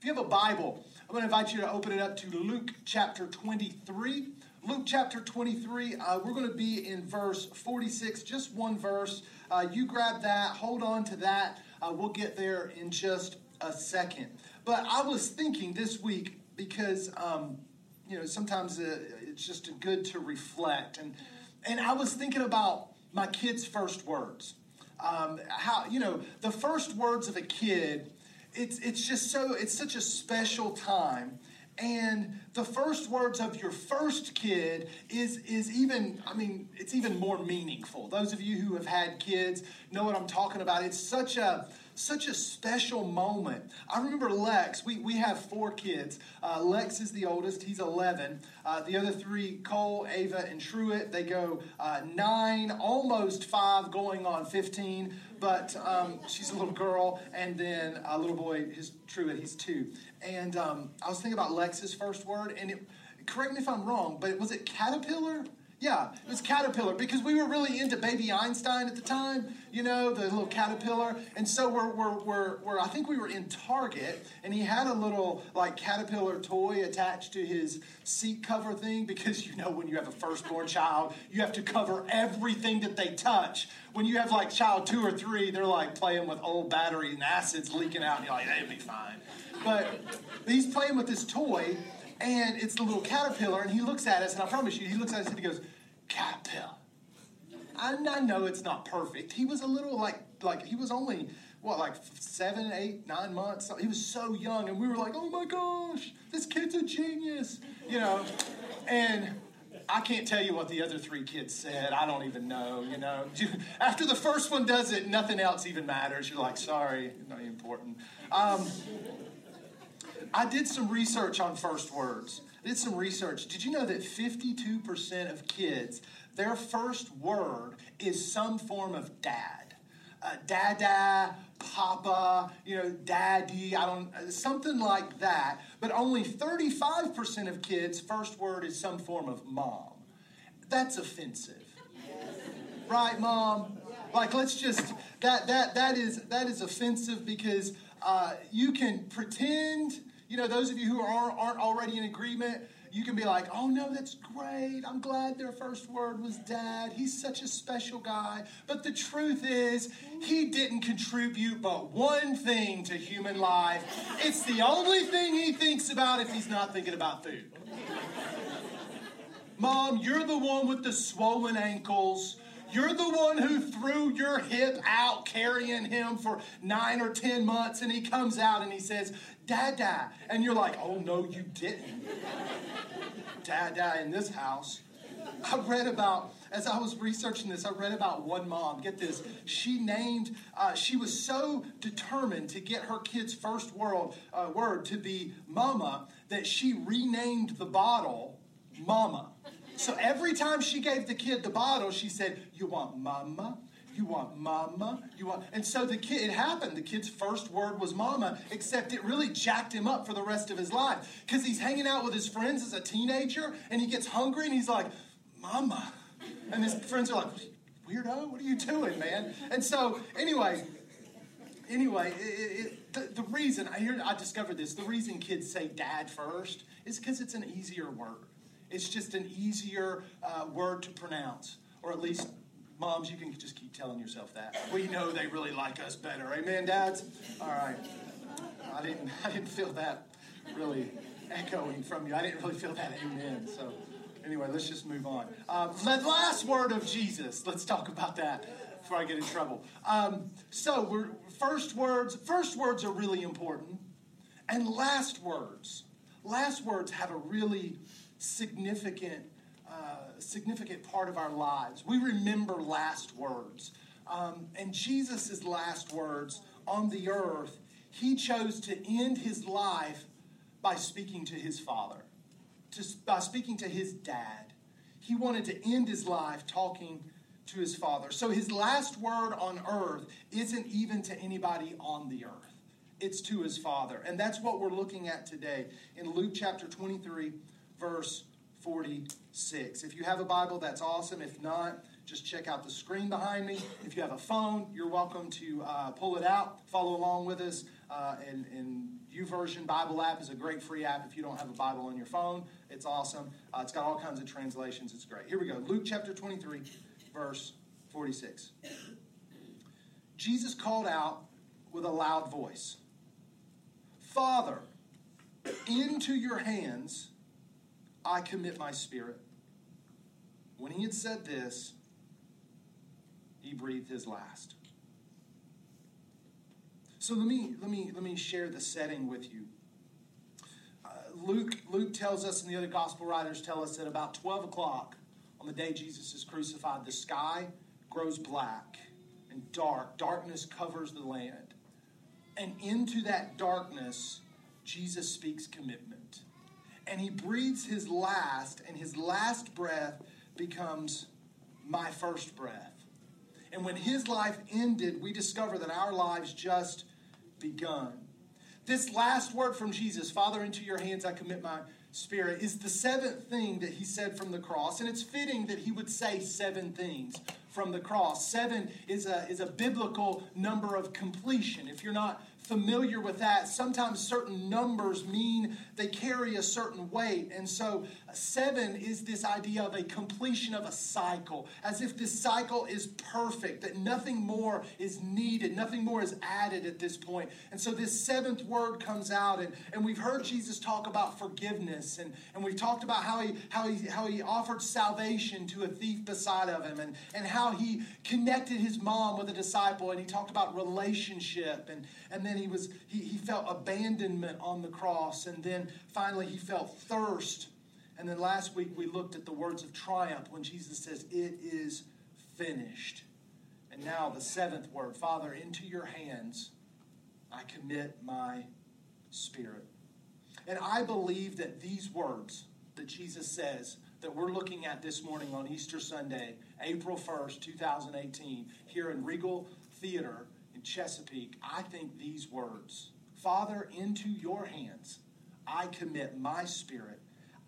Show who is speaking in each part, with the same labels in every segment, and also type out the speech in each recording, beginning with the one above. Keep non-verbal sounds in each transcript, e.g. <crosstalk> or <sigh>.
Speaker 1: If you have a Bible, I'm going to invite you to open it up to Luke chapter 23. Luke chapter 23, uh, we're going to be in verse 46, just one verse. Uh, you grab that, hold on to that. Uh, we'll get there in just a second. But I was thinking this week because, um, you know, sometimes uh, it's just good to reflect. And, and I was thinking about my kids' first words. Um, how, you know, the first words of a kid, it's, it's just so, it's such a special time. And the first words of your first kid is is even i mean it's even more meaningful. Those of you who have had kids know what i'm talking about. It's such a such a special moment. I remember Lex, we, we have four kids. Uh, Lex is the oldest, he's 11. Uh, the other three, Cole, Ava, and Truett, they go uh, nine, almost five, going on 15. But um, she's a little girl, and then a little boy, his Truett, he's two. And um, I was thinking about Lex's first word, and it, correct me if I'm wrong, but was it caterpillar? Yeah, it was caterpillar because we were really into Baby Einstein at the time, you know, the little caterpillar. And so we're, we're, we're, we're, I think we were in Target and he had a little like caterpillar toy attached to his seat cover thing because you know when you have a firstborn child, you have to cover everything that they touch. When you have like child two or three, they're like playing with old battery and acids leaking out and you're like, they'll be fine. But he's playing with this toy and it's the little caterpillar, and he looks at us, and I promise you, he looks at us and he goes, Caterpillar. And I know it's not perfect. He was a little like, like he was only, what, like seven, eight, nine months? He was so young, and we were like, oh my gosh, this kid's a genius, you know? And I can't tell you what the other three kids said. I don't even know, you know. After the first one does it, nothing else even matters. You're like, sorry, not important. Um, I did some research on first words. I did some research. Did you know that 52% of kids, their first word is some form of dad? Uh, dada, papa, you know, daddy, I don't, something like that. But only 35% of kids' first word is some form of mom. That's offensive. Right, mom? Like, let's just, that, that, that, is, that is offensive because uh, you can pretend you know, those of you who are, aren't already in agreement, you can be like, oh no, that's great. I'm glad their first word was dad. He's such a special guy. But the truth is, he didn't contribute but one thing to human life. It's the only thing he thinks about if he's not thinking about food. Mom, you're the one with the swollen ankles. You're the one who threw your hip out carrying him for nine or ten months, and he comes out and he says, Dada. And you're like, oh no, you didn't. Dada in this house. I read about, as I was researching this, I read about one mom. Get this. She named, uh, she was so determined to get her kid's first word, uh, word to be mama that she renamed the bottle Mama. So every time she gave the kid the bottle, she said, You want mama? You want mama? You want. And so the kid, it happened. The kid's first word was mama, except it really jacked him up for the rest of his life. Because he's hanging out with his friends as a teenager and he gets hungry and he's like, Mama. And his friends are like, Weirdo, what are you doing, man? And so, anyway, anyway, it, it, the, the, reason I hear I discovered this, the reason kids say dad first is because it's an easier word. It's just an easier uh, word to pronounce, or at least Moms, you can just keep telling yourself that. We know they really like us better. Amen, dads? All right. I didn't, <laughs> I didn't feel that really echoing from you. I didn't really feel that amen. So, anyway, let's just move on. Um, the last word of Jesus. Let's talk about that before I get in trouble. Um, so, we're, first words, first words are really important. And last words, last words have a really significant significant part of our lives. We remember last words. Um, and Jesus' last words on the earth, he chose to end his life by speaking to his father, to, by speaking to his dad. He wanted to end his life talking to his father. So his last word on earth isn't even to anybody on the earth, it's to his father. And that's what we're looking at today in Luke chapter 23, verse 46. If you have a Bible, that's awesome. If not, just check out the screen behind me. If you have a phone, you're welcome to uh, pull it out, follow along with us. Uh, and, and YouVersion Bible app is a great free app if you don't have a Bible on your phone. It's awesome. Uh, it's got all kinds of translations. It's great. Here we go. Luke chapter 23, verse 46. Jesus called out with a loud voice Father, into your hands I commit my spirit. When he had said this, he breathed his last. So let me let me let me share the setting with you. Uh, Luke Luke tells us, and the other gospel writers tell us that about twelve o'clock on the day Jesus is crucified, the sky grows black and dark. Darkness covers the land, and into that darkness, Jesus speaks commitment, and he breathes his last, and his last breath becomes my first breath. And when his life ended, we discover that our lives just begun. This last word from Jesus, Father, into your hands I commit my spirit, is the seventh thing that he said from the cross. And it's fitting that he would say seven things from the cross. Seven is a, is a biblical number of completion. If you're not familiar with that, sometimes certain numbers mean they carry a certain weight. And so, uh, seven is this idea of a completion of a cycle, as if this cycle is perfect, that nothing more is needed, nothing more is added at this point. And so, this seventh word comes out, and, and we've heard Jesus talk about forgiveness, and, and we've talked about how he, how, he, how he offered salvation to a thief beside of him, and, and how he connected his mom with a disciple, and he talked about relationship, and, and then he was he, he felt abandonment on the cross and then finally he felt thirst. And then last week we looked at the words of triumph when jesus says it is finished. And now the seventh word father into your hands i commit my spirit. And i believe that these words that jesus says that we're looking at this morning on easter sunday april 1st 2018 here in regal theater Chesapeake, I think these words Father, into your hands I commit my spirit.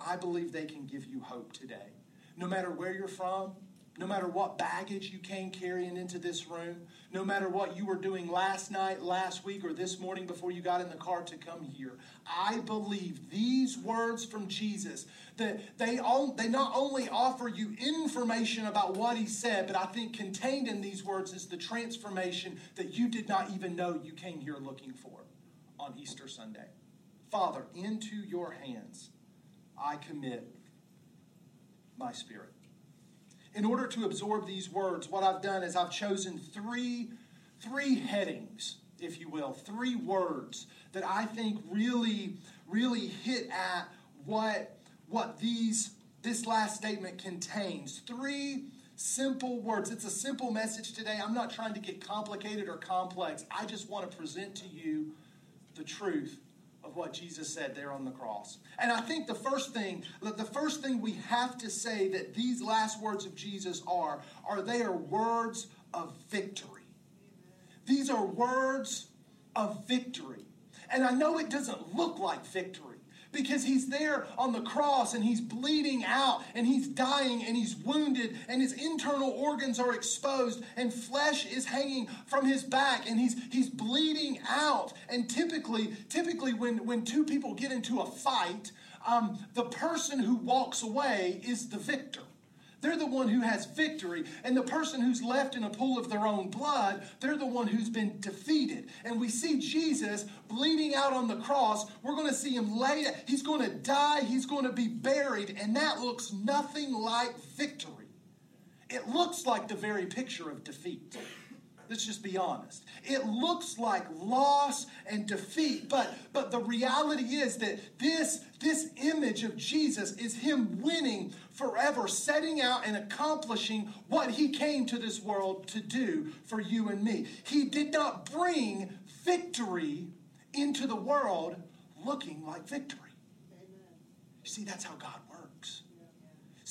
Speaker 1: I believe they can give you hope today. No matter where you're from, no matter what baggage you came carrying into this room, no matter what you were doing last night, last week, or this morning before you got in the car to come here, I believe these words from Jesus that they all, they not only offer you information about what he said, but I think contained in these words is the transformation that you did not even know you came here looking for on Easter Sunday. Father, into your hands I commit my spirit in order to absorb these words, what I've done is I've chosen three, three headings, if you will, three words that I think really, really hit at what, what these, this last statement contains. Three simple words. It's a simple message today. I'm not trying to get complicated or complex. I just want to present to you the truth of what Jesus said there on the cross. And I think the first thing, the first thing we have to say that these last words of Jesus are, are they are words of victory. These are words of victory. And I know it doesn't look like victory because he's there on the cross and he's bleeding out and he's dying and he's wounded and his internal organs are exposed and flesh is hanging from his back and he's he's bleeding out. And typically typically when when two people get into a fight um, the person who walks away is the victor they're the one who has victory. And the person who's left in a pool of their own blood, they're the one who's been defeated. And we see Jesus bleeding out on the cross. We're going to see him lay, he's going to die, he's going to be buried. And that looks nothing like victory. It looks like the very picture of defeat. Let's just be honest. It looks like loss and defeat, but, but the reality is that this, this image of Jesus is him winning forever, setting out and accomplishing what he came to this world to do for you and me. He did not bring victory into the world looking like victory. You see, that's how God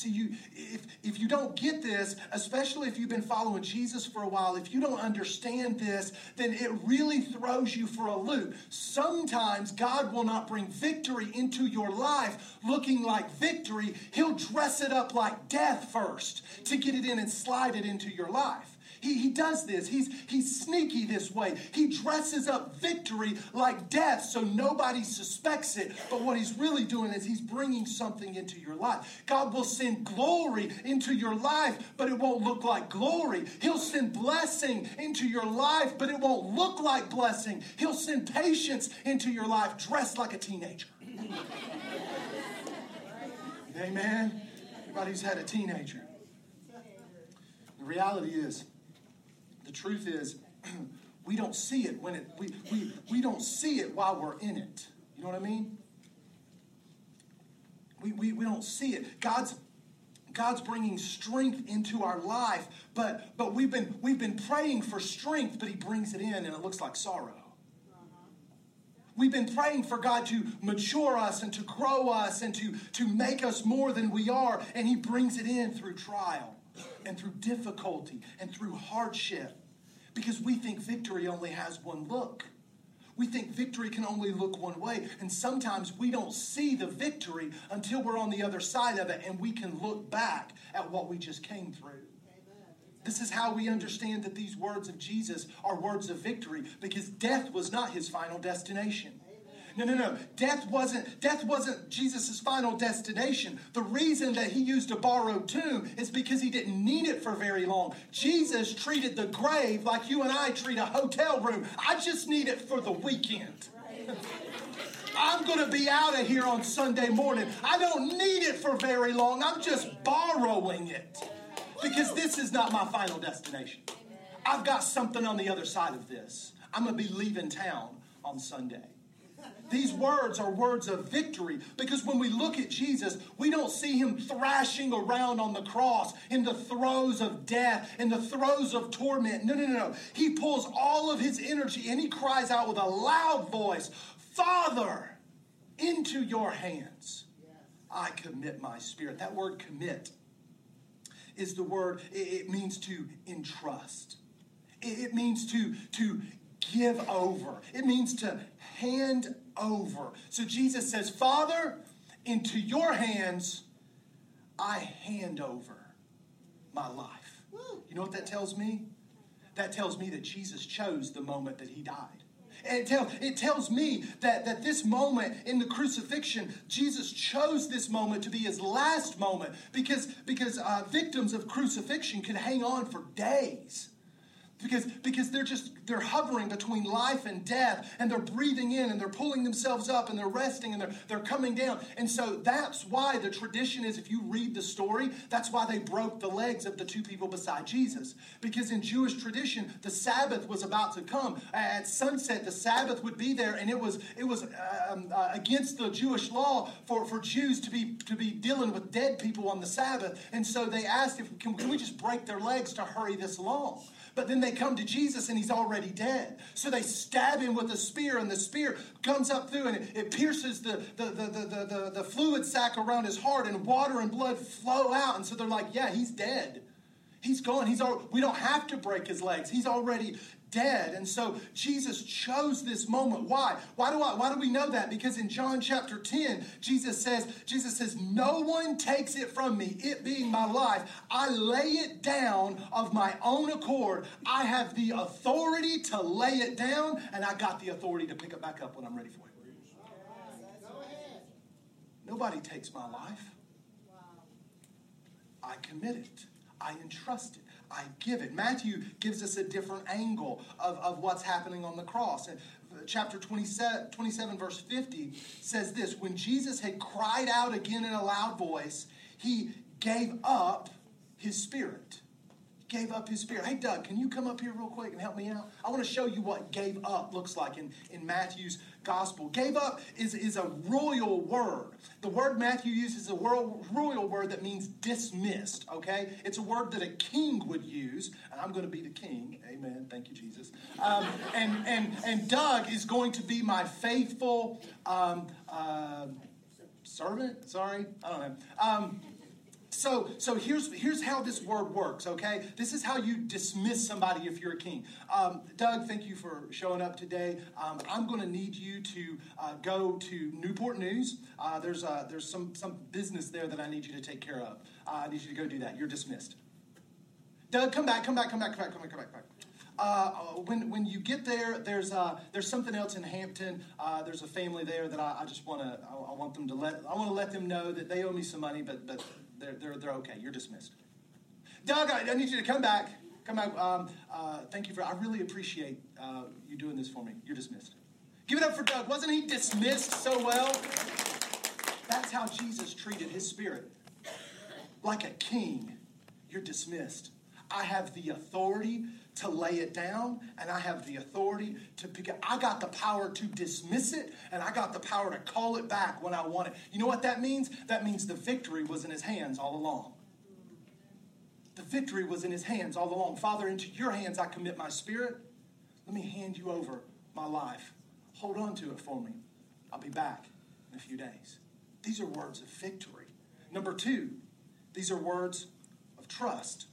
Speaker 1: See, you if if you don't get this, especially if you've been following Jesus for a while, if you don't understand this, then it really throws you for a loop. Sometimes God will not bring victory into your life looking like victory. He'll dress it up like death first to get it in and slide it into your life. He, he does this. He's, he's sneaky this way. He dresses up victory like death so nobody suspects it. But what he's really doing is he's bringing something into your life. God will send glory into your life, but it won't look like glory. He'll send blessing into your life, but it won't look like blessing. He'll send patience into your life dressed like a teenager. <laughs> Amen. Everybody's had a teenager. The reality is, the truth is, <clears throat> we don't see it when it we, we, we don't see it while we're in it. You know what I mean? We, we, we don't see it. God's God's bringing strength into our life, but but we've been we've been praying for strength, but He brings it in, and it looks like sorrow. We've been praying for God to mature us and to grow us and to, to make us more than we are, and He brings it in through trial and through difficulty and through hardship because we think victory only has one look. We think victory can only look one way, and sometimes we don't see the victory until we're on the other side of it and we can look back at what we just came through. This is how we understand that these words of Jesus are words of victory because death was not his final destination. No, no, no. Death wasn't death wasn't Jesus' final destination. The reason that he used a borrowed tomb is because he didn't need it for very long. Jesus treated the grave like you and I treat a hotel room. I just need it for the weekend. I'm going to be out of here on Sunday morning. I don't need it for very long. I'm just borrowing it because this is not my final destination. I've got something on the other side of this. I'm going to be leaving town on Sunday. These words are words of victory because when we look at Jesus, we don't see him thrashing around on the cross in the throes of death, in the throes of torment. No, no, no, no. He pulls all of his energy and he cries out with a loud voice, Father, into your hands I commit my spirit. That word commit is the word, it means to entrust. It means to, to give over. It means to hand over. So Jesus says, Father, into your hands I hand over my life. You know what that tells me? That tells me that Jesus chose the moment that he died. And it, tell, it tells me that, that this moment in the crucifixion, Jesus chose this moment to be his last moment because, because uh, victims of crucifixion could hang on for days because, because they're just they're hovering between life and death and they're breathing in and they're pulling themselves up and they're resting and they're, they're coming down. And so that's why the tradition is if you read the story that's why they broke the legs of the two people beside jesus. Because in jewish tradition the sabbath was about to come. At sunset the sabbath would be there and it was it was um, uh, against the jewish law for, for jews to be to be dealing with dead people on the sabbath. And so they asked if can, can we just break their legs to hurry this along but then they come to Jesus and he's already dead. So they stab him with a spear, and the spear comes up through and it, it pierces the, the, the, the, the, the fluid sac around his heart, and water and blood flow out. And so they're like, yeah, he's dead. He's gone. He's al- we don't have to break his legs. He's already dead. And so Jesus chose this moment. Why? Why do I why do we know that? Because in John chapter 10, Jesus says, Jesus says, no one takes it from me, it being my life. I lay it down of my own accord. I have the authority to lay it down, and I got the authority to pick it back up when I'm ready for it. Nobody takes my life. I commit it. I entrust it. I give it. Matthew gives us a different angle of, of what's happening on the cross. And uh, chapter 27, 27, verse 50 says this When Jesus had cried out again in a loud voice, he gave up his spirit. Gave up his spirit. Hey, Doug, can you come up here real quick and help me out? I want to show you what gave up looks like in, in Matthew's gospel. Gave up is, is a royal word. The word Matthew uses is a royal word that means dismissed, okay? It's a word that a king would use, and I'm going to be the king. Amen. Thank you, Jesus. Um, and, and, and Doug is going to be my faithful um, uh, servant. Sorry, I don't know. Um, So, so here's, here's how this word works, okay? This is how you dismiss somebody if you're a king. Um, Doug, thank you for showing up today. Um, I'm going to need you to uh, go to Newport News. Uh, there's uh, there's some, some business there that I need you to take care of. Uh, I need you to go do that. You're dismissed. Doug, come back, come back, come back, come back, come back, come back. Come back. Uh, when, when you get there, there's, uh, there's something else in Hampton. Uh, there's a family there that I, I just want to, I, I, want them to let, I want to let them know that they owe me some money, but, but they're, they're, they're okay. You're dismissed. Doug, I, I need you to come back. Come back. Um, uh, thank you for, I really appreciate uh, you doing this for me. You're dismissed. Give it up for Doug. Wasn't he dismissed so well? That's how Jesus treated his spirit. Like a king, you're dismissed. I have the authority to lay it down and I have the authority to pick it. I got the power to dismiss it and I got the power to call it back when I want it. You know what that means? That means the victory was in his hands all along. The victory was in his hands all along. Father, into your hands I commit my spirit. Let me hand you over my life. Hold on to it for me. I'll be back in a few days. These are words of victory. Number two, these are words of trust.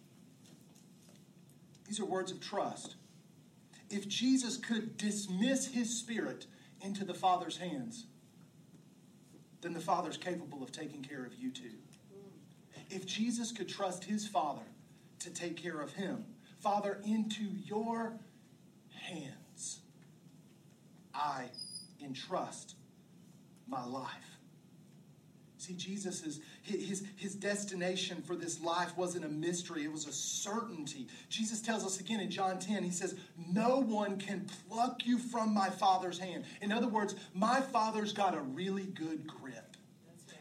Speaker 1: These are words of trust. If Jesus could dismiss his spirit into the Father's hands, then the Father's capable of taking care of you too. If Jesus could trust his Father to take care of him, Father, into your hands, I entrust my life. See, Jesus is his, his destination for this life wasn't a mystery, it was a certainty. Jesus tells us again in John 10, he says, No one can pluck you from my Father's hand. In other words, my Father's got a really good grip.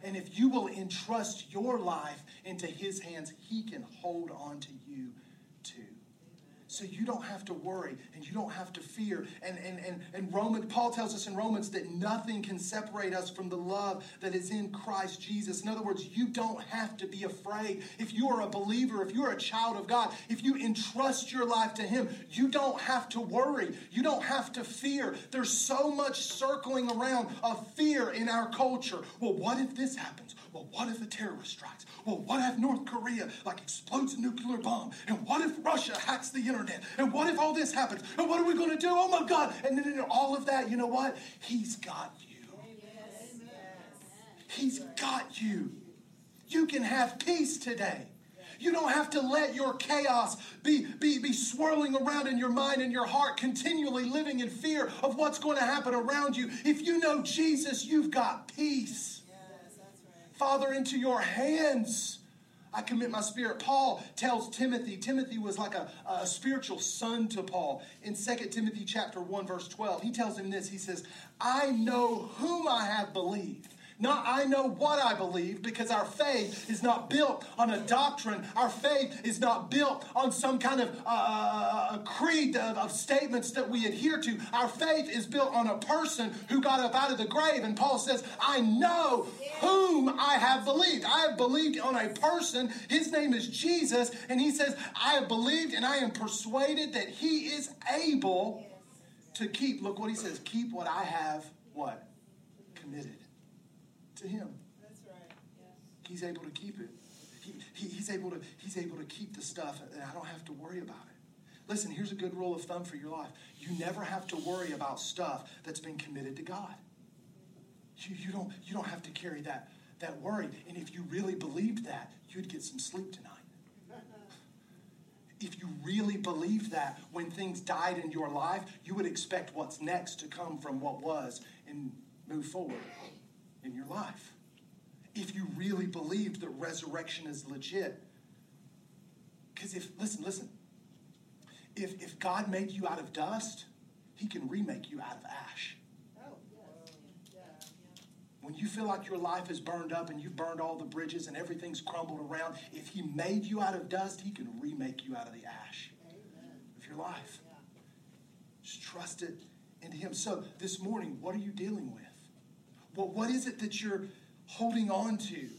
Speaker 1: And if you will entrust your life into his hands, he can hold on to you so you don't have to worry and you don't have to fear. And, and, and, and Roman, Paul tells us in Romans that nothing can separate us from the love that is in Christ Jesus. In other words, you don't have to be afraid. If you are a believer, if you're a child of God, if you entrust your life to Him, you don't have to worry. You don't have to fear. There's so much circling around of fear in our culture. Well, what if this happens? Well, what if a terrorist strikes? Well, what if North Korea like explodes a nuclear bomb? And what if Russia hacks the internet? And what if all this happens? And what are we going to do? Oh my God! And then all of that, you know what? He's got you. He's got you. You can have peace today. You don't have to let your chaos be, be, be swirling around in your mind and your heart, continually living in fear of what's going to happen around you. If you know Jesus, you've got peace. Father, into your hands. I commit my spirit. Paul tells Timothy, Timothy was like a, a spiritual son to Paul. In 2 Timothy chapter 1, verse 12, he tells him this. He says, I know whom I have believed not I know what I believe because our faith is not built on a doctrine. Our faith is not built on some kind of uh, uh, uh, creed of, of statements that we adhere to. Our faith is built on a person who got up out of the grave. And Paul says, I know whom I have believed. I have believed on a person. His name is Jesus. And he says, I have believed and I am persuaded that he is able to keep. Look what he says keep what I have what? Committed to him.
Speaker 2: That's right. Yes.
Speaker 1: He's able to keep it. He, he, he's able to he's able to keep the stuff and I don't have to worry about it. Listen, here's a good rule of thumb for your life. You never have to worry about stuff that's been committed to God. You, you, don't, you don't have to carry that, that worry. And if you really believed that, you'd get some sleep tonight. If you really believed that when things died in your life, you would expect what's next to come from what was and move forward in your life. If you really believed that resurrection is legit. Because if, listen, listen, if, if God made you out of dust, he can remake you out of ash. Oh, when you feel like your life is burned up and you've burned all the bridges and everything's crumbled around, if he made you out of dust, he can remake you out of the ash of your life. Just trust it into him. So this morning, what are you dealing with? Well, what is it that you're holding on to?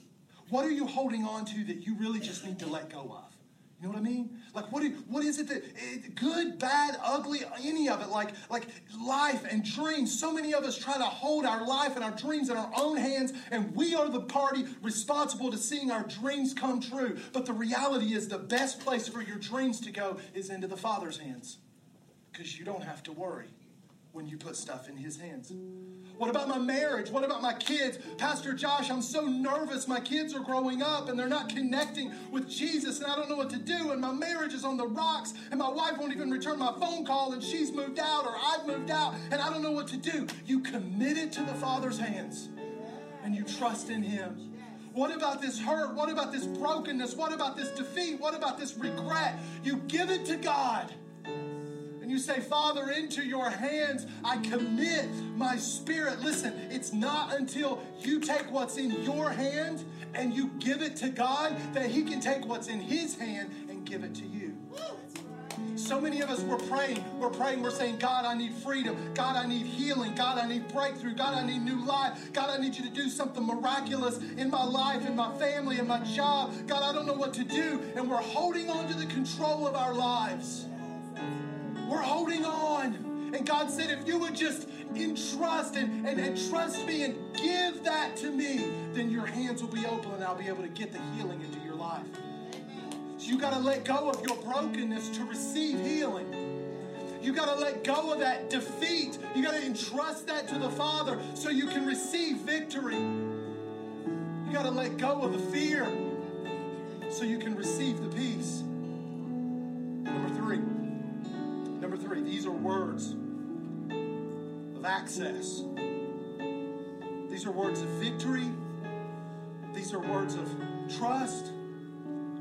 Speaker 1: What are you holding on to that you really just need to let go of? You know what I mean? Like, what, do, what is it that, it, good, bad, ugly, any of it, like, like life and dreams. So many of us try to hold our life and our dreams in our own hands, and we are the party responsible to seeing our dreams come true. But the reality is, the best place for your dreams to go is into the Father's hands because you don't have to worry when you put stuff in His hands. What about my marriage? What about my kids? Pastor Josh, I'm so nervous. My kids are growing up and they're not connecting with Jesus, and I don't know what to do. And my marriage is on the rocks, and my wife won't even return my phone call, and she's moved out, or I've moved out, and I don't know what to do. You commit it to the Father's hands, and you trust in Him. What about this hurt? What about this brokenness? What about this defeat? What about this regret? You give it to God and you say, Father, into your hands I commit my spirit. Listen, it's not until you take what's in your hand and you give it to God that He can take what's in His hand and give it to you. So many of us, we're praying. We're praying. We're saying, God, I need freedom. God, I need healing. God, I need breakthrough. God, I need new life. God, I need you to do something miraculous in my life, in my family, in my job. God, I don't know what to do. And we're holding on to the control of our lives. We're holding on. And God said, if you would just entrust and, and, and trust me and give that to me, then your hands will be open and I'll be able to get the healing into your life. So you got to let go of your brokenness to receive healing. You got to let go of that defeat. You got to entrust that to the Father so you can receive victory. You got to let go of the fear so you can receive the peace. Are words of access. These are words of victory. These are words of trust.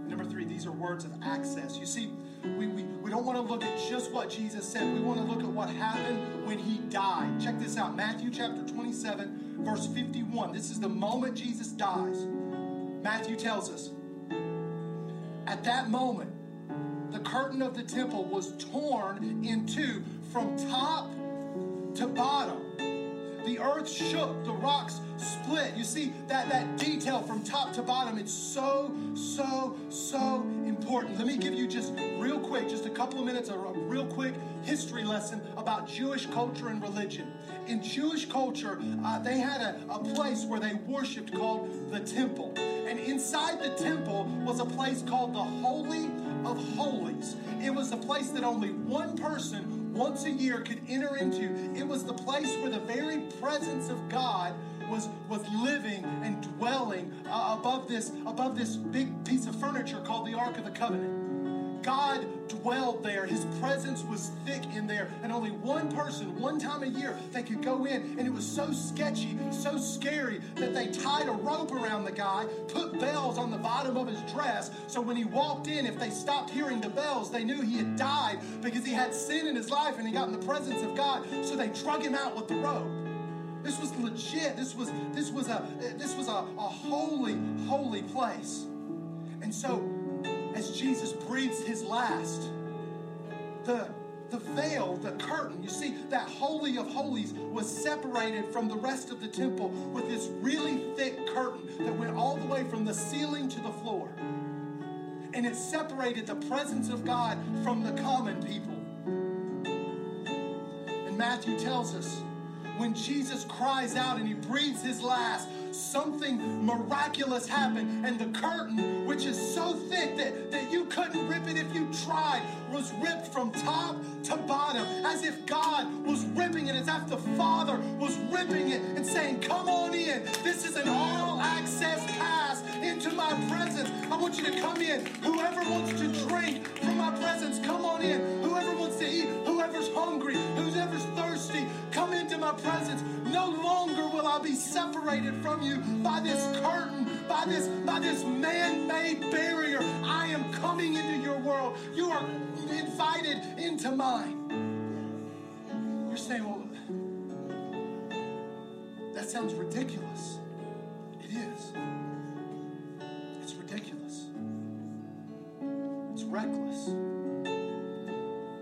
Speaker 1: Number three, these are words of access. You see, we, we, we don't want to look at just what Jesus said. We want to look at what happened when he died. Check this out Matthew chapter 27, verse 51. This is the moment Jesus dies. Matthew tells us, at that moment, the curtain of the temple was torn in two from top to bottom. The earth shook, the rocks split. You see that, that detail from top to bottom, it's so, so, so important. Let me give you just real quick, just a couple of minutes, a real quick history lesson about Jewish culture and religion. In Jewish culture, uh, they had a, a place where they worshiped called the temple. And inside the temple was a place called the Holy of Holies. It was a place that only one person once a year could enter into. It was the place where the very presence of God was was living and dwelling uh, above this above this big piece of furniture called the Ark of the Covenant. God dwelled there. His presence was thick in there. And only one person, one time a year, they could go in. And it was so sketchy, so scary that they tied a rope around the guy, put bells on the bottom of his dress. So when he walked in, if they stopped hearing the bells, they knew he had died because he had sin in his life and he got in the presence of God. So they drug him out with the rope. This was legit. This was this was a this was a, a holy, holy place. And so as Jesus breathes his last, the, the veil, the curtain, you see, that Holy of Holies was separated from the rest of the temple with this really thick curtain that went all the way from the ceiling to the floor. And it separated the presence of God from the common people. And Matthew tells us when Jesus cries out and he breathes his last, something miraculous happened. And the curtain, which is so thick that, that you couldn't rip it if you tried, was ripped from top to bottom, as if God was ripping it, as if the Father was ripping it and saying, Come on in. This is an all access my presence. I want you to come in. Whoever wants to drink from my presence, come on in. Whoever wants to eat, whoever's hungry, whoever's thirsty, come into my presence. No longer will I be separated from you by this curtain, by this, by this man-made barrier. I am coming into your world. You are invited into mine. You're saying, well, that sounds ridiculous. It is. Reckless.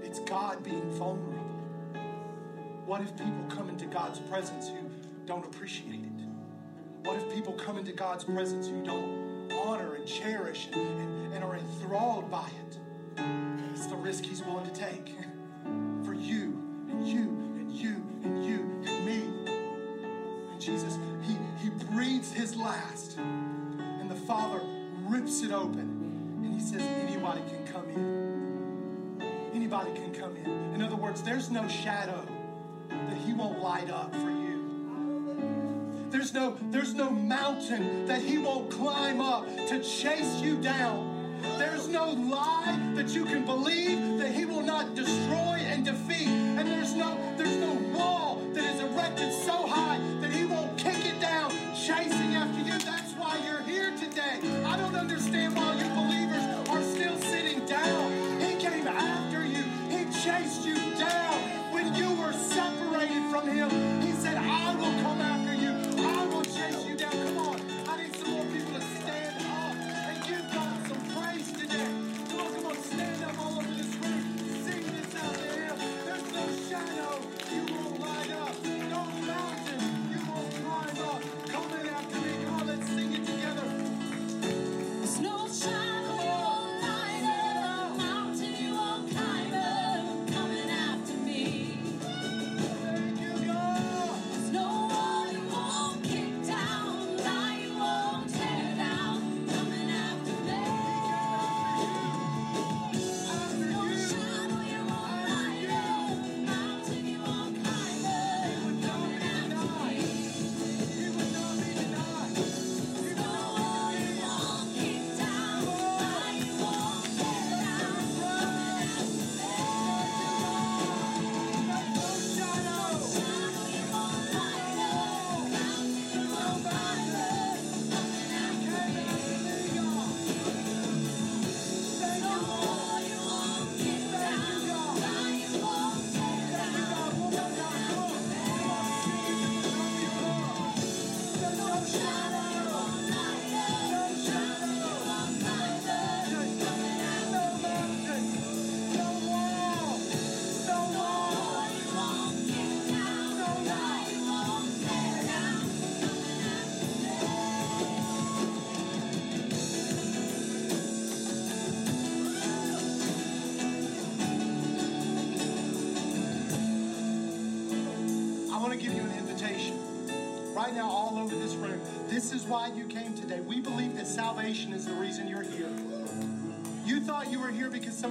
Speaker 1: It's God being vulnerable. What if people come into God's presence who don't appreciate it? What if people come into God's presence who don't honor and cherish and, and, and are enthralled by it. It's the risk he's willing to take <laughs> for you and you and you and you and me. And Jesus, he, he breathes his last, and the Father rips it open, and he says, anybody can come in. Anybody can come in. In other words, there's no shadow that he won't light up for you. There's no, there's no mountain that he won't climb up to chase you down. There's no lie that you can believe that he will not destroy and defeat. And there's no, there's no wall that is erected so high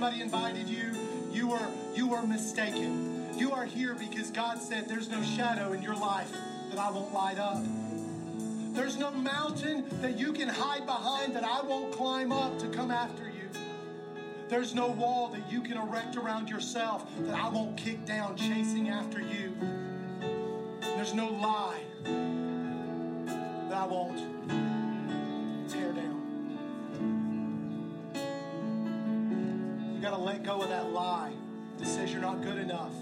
Speaker 1: somebody invited you. You were you were mistaken. You are here because God said there's no shadow in your life that I won't light up. There's no mountain that you can hide behind that I won't climb up to come after you. There's no wall that you can erect around yourself that I won't kick down chasing after you. There's no lie that I won't lie that says you're not good enough.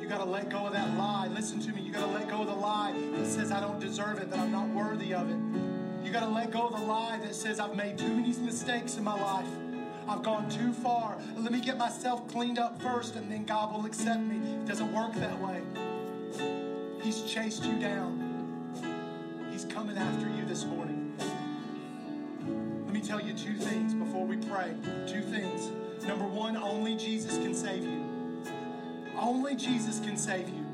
Speaker 1: You got to let go of that lie. Listen to me. You got to let go of the lie that says I don't deserve it, that I'm not worthy of it. You got to let go of the lie that says I've made too many mistakes in my life. I've gone too far. Let me get myself cleaned up first and then God will accept me. It doesn't work that way. He's chased you down. He's coming after you this morning. Let me tell you two things before we pray. Two things. Number one, only Jesus can save you. Only Jesus can save you.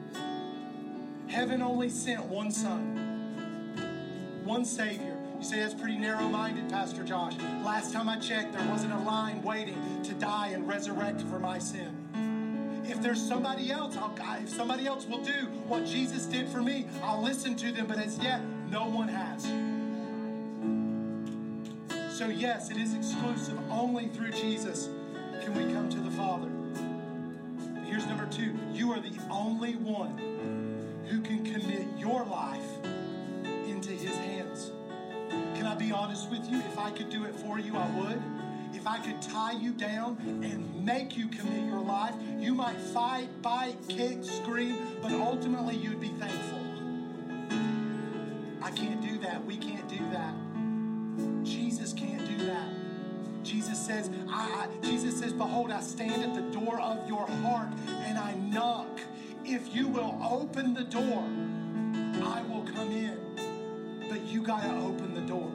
Speaker 1: Heaven only sent one Son, one Savior. You say that's pretty narrow minded, Pastor Josh. Last time I checked, there wasn't a line waiting to die and resurrect for my sin. If there's somebody else, I'll, if somebody else will do what Jesus did for me, I'll listen to them, but as yet, no one has. So, yes, it is exclusive. Only through Jesus can we come to the Father. Here's number two you are the only one who can commit your life into His hands. Can I be honest with you? If I could do it for you, I would. If I could tie you down and make you commit your life, you might fight, bite, kick, scream, but ultimately you'd be thankful. I can't do that. We can't do that. Jesus says, I, Jesus says, Behold, I stand at the door of your heart and I knock. If you will open the door, I will come in. But you got to open the door.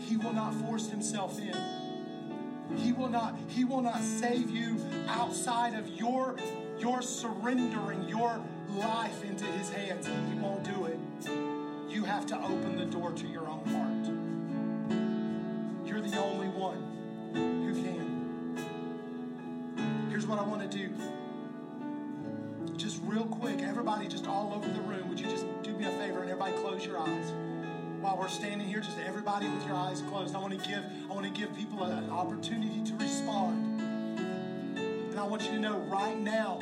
Speaker 1: He will not force himself in. He will not, he will not save you outside of your, your surrendering your life into his hands. He won't do it. You have to open the door to your own heart. What I want to do. Just real quick, everybody just all over the room, would you just do me a favor and everybody close your eyes? While we're standing here, just everybody with your eyes closed. I want to give, I want to give people an opportunity to respond. And I want you to know right now,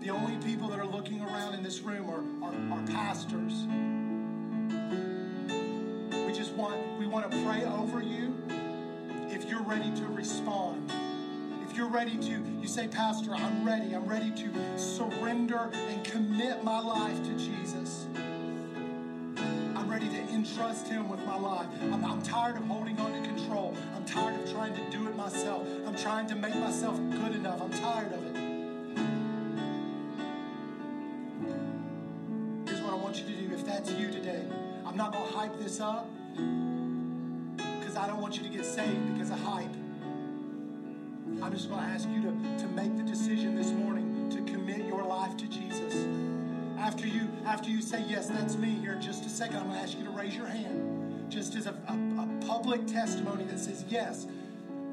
Speaker 1: the only people that are looking around in this room are, are, are pastors. We just want we want to pray over you if you're ready to respond. You're ready to, you say, Pastor, I'm ready. I'm ready to surrender and commit my life to Jesus. I'm ready to entrust Him with my life. I'm, I'm tired of holding on to control. I'm tired of trying to do it myself. I'm trying to make myself good enough. I'm tired of it. Here's what I want you to do. If that's you today, I'm not going to hype this up because I don't want you to get saved because of hype. I'm just going to ask you to, to make the decision this morning to commit your life to Jesus. After you, after you say, Yes, that's me, here in just a second, I'm going to ask you to raise your hand just as a, a, a public testimony that says, Yes,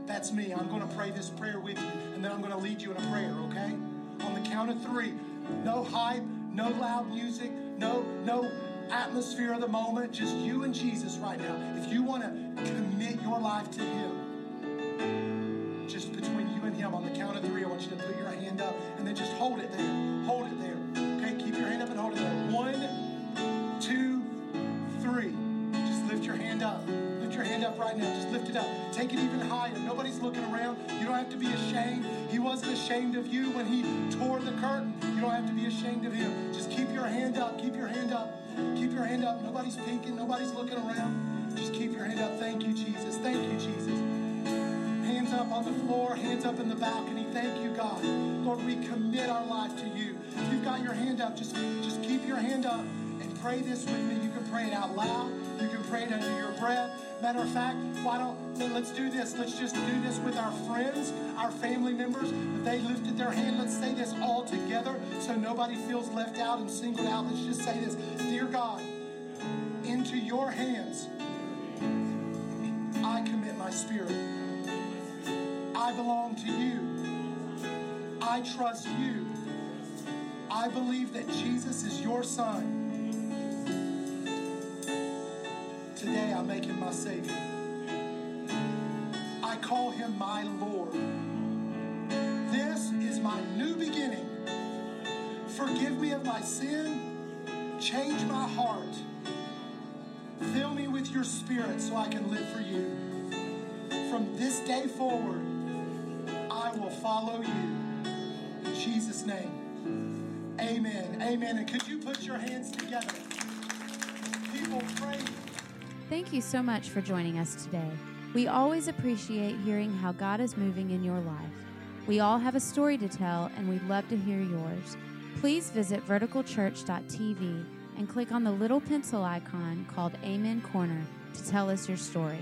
Speaker 1: that's me. I'm going to pray this prayer with you, and then I'm going to lead you in a prayer, okay? On the count of three, no hype, no loud music, no, no atmosphere of the moment, just you and Jesus right now. If you want to commit your life to Him, Him, on the count of three, I want you to put your hand up and then just hold it there. Hold it there. Okay, keep your hand up and hold it there. One, two, three. Just lift your hand up. Lift your hand up right now. Just lift it up. Take it even higher. Nobody's looking around. You don't have to be ashamed. He wasn't ashamed of you when he tore the curtain. You don't have to be ashamed of him. Just keep your hand up. Keep your hand up. Keep your hand up. Nobody's peeking. Nobody's looking around. Just keep your hand up. Thank you, Jesus. Thank you, Jesus. Hands up on the floor, hands up in the balcony. Thank you, God. Lord, we commit our life to you. If you've got your hand up, just, just keep your hand up and pray this with me. You can pray it out loud. You can pray it under your breath. Matter of fact, why don't let- let's do this? Let's just do this with our friends, our family members. If they lifted their hand, let's say this all together so nobody feels left out and singled out. Let's just say this. Dear God, into your hands I commit my spirit. I belong to you. I trust you. I believe that Jesus is your son. Today I make him my Savior. I call him my Lord. This is my new beginning. Forgive me of my sin. Change my heart. Fill me with your spirit so I can live for you. From this day forward, follow you. In Jesus' name. Amen. Amen. And could you put your hands together? People pray.
Speaker 3: Thank you so much for joining us today. We always appreciate hearing how God is moving in your life. We all have a story to tell, and we'd love to hear yours. Please visit verticalchurch.tv and click on the little pencil icon called Amen Corner to tell us your story.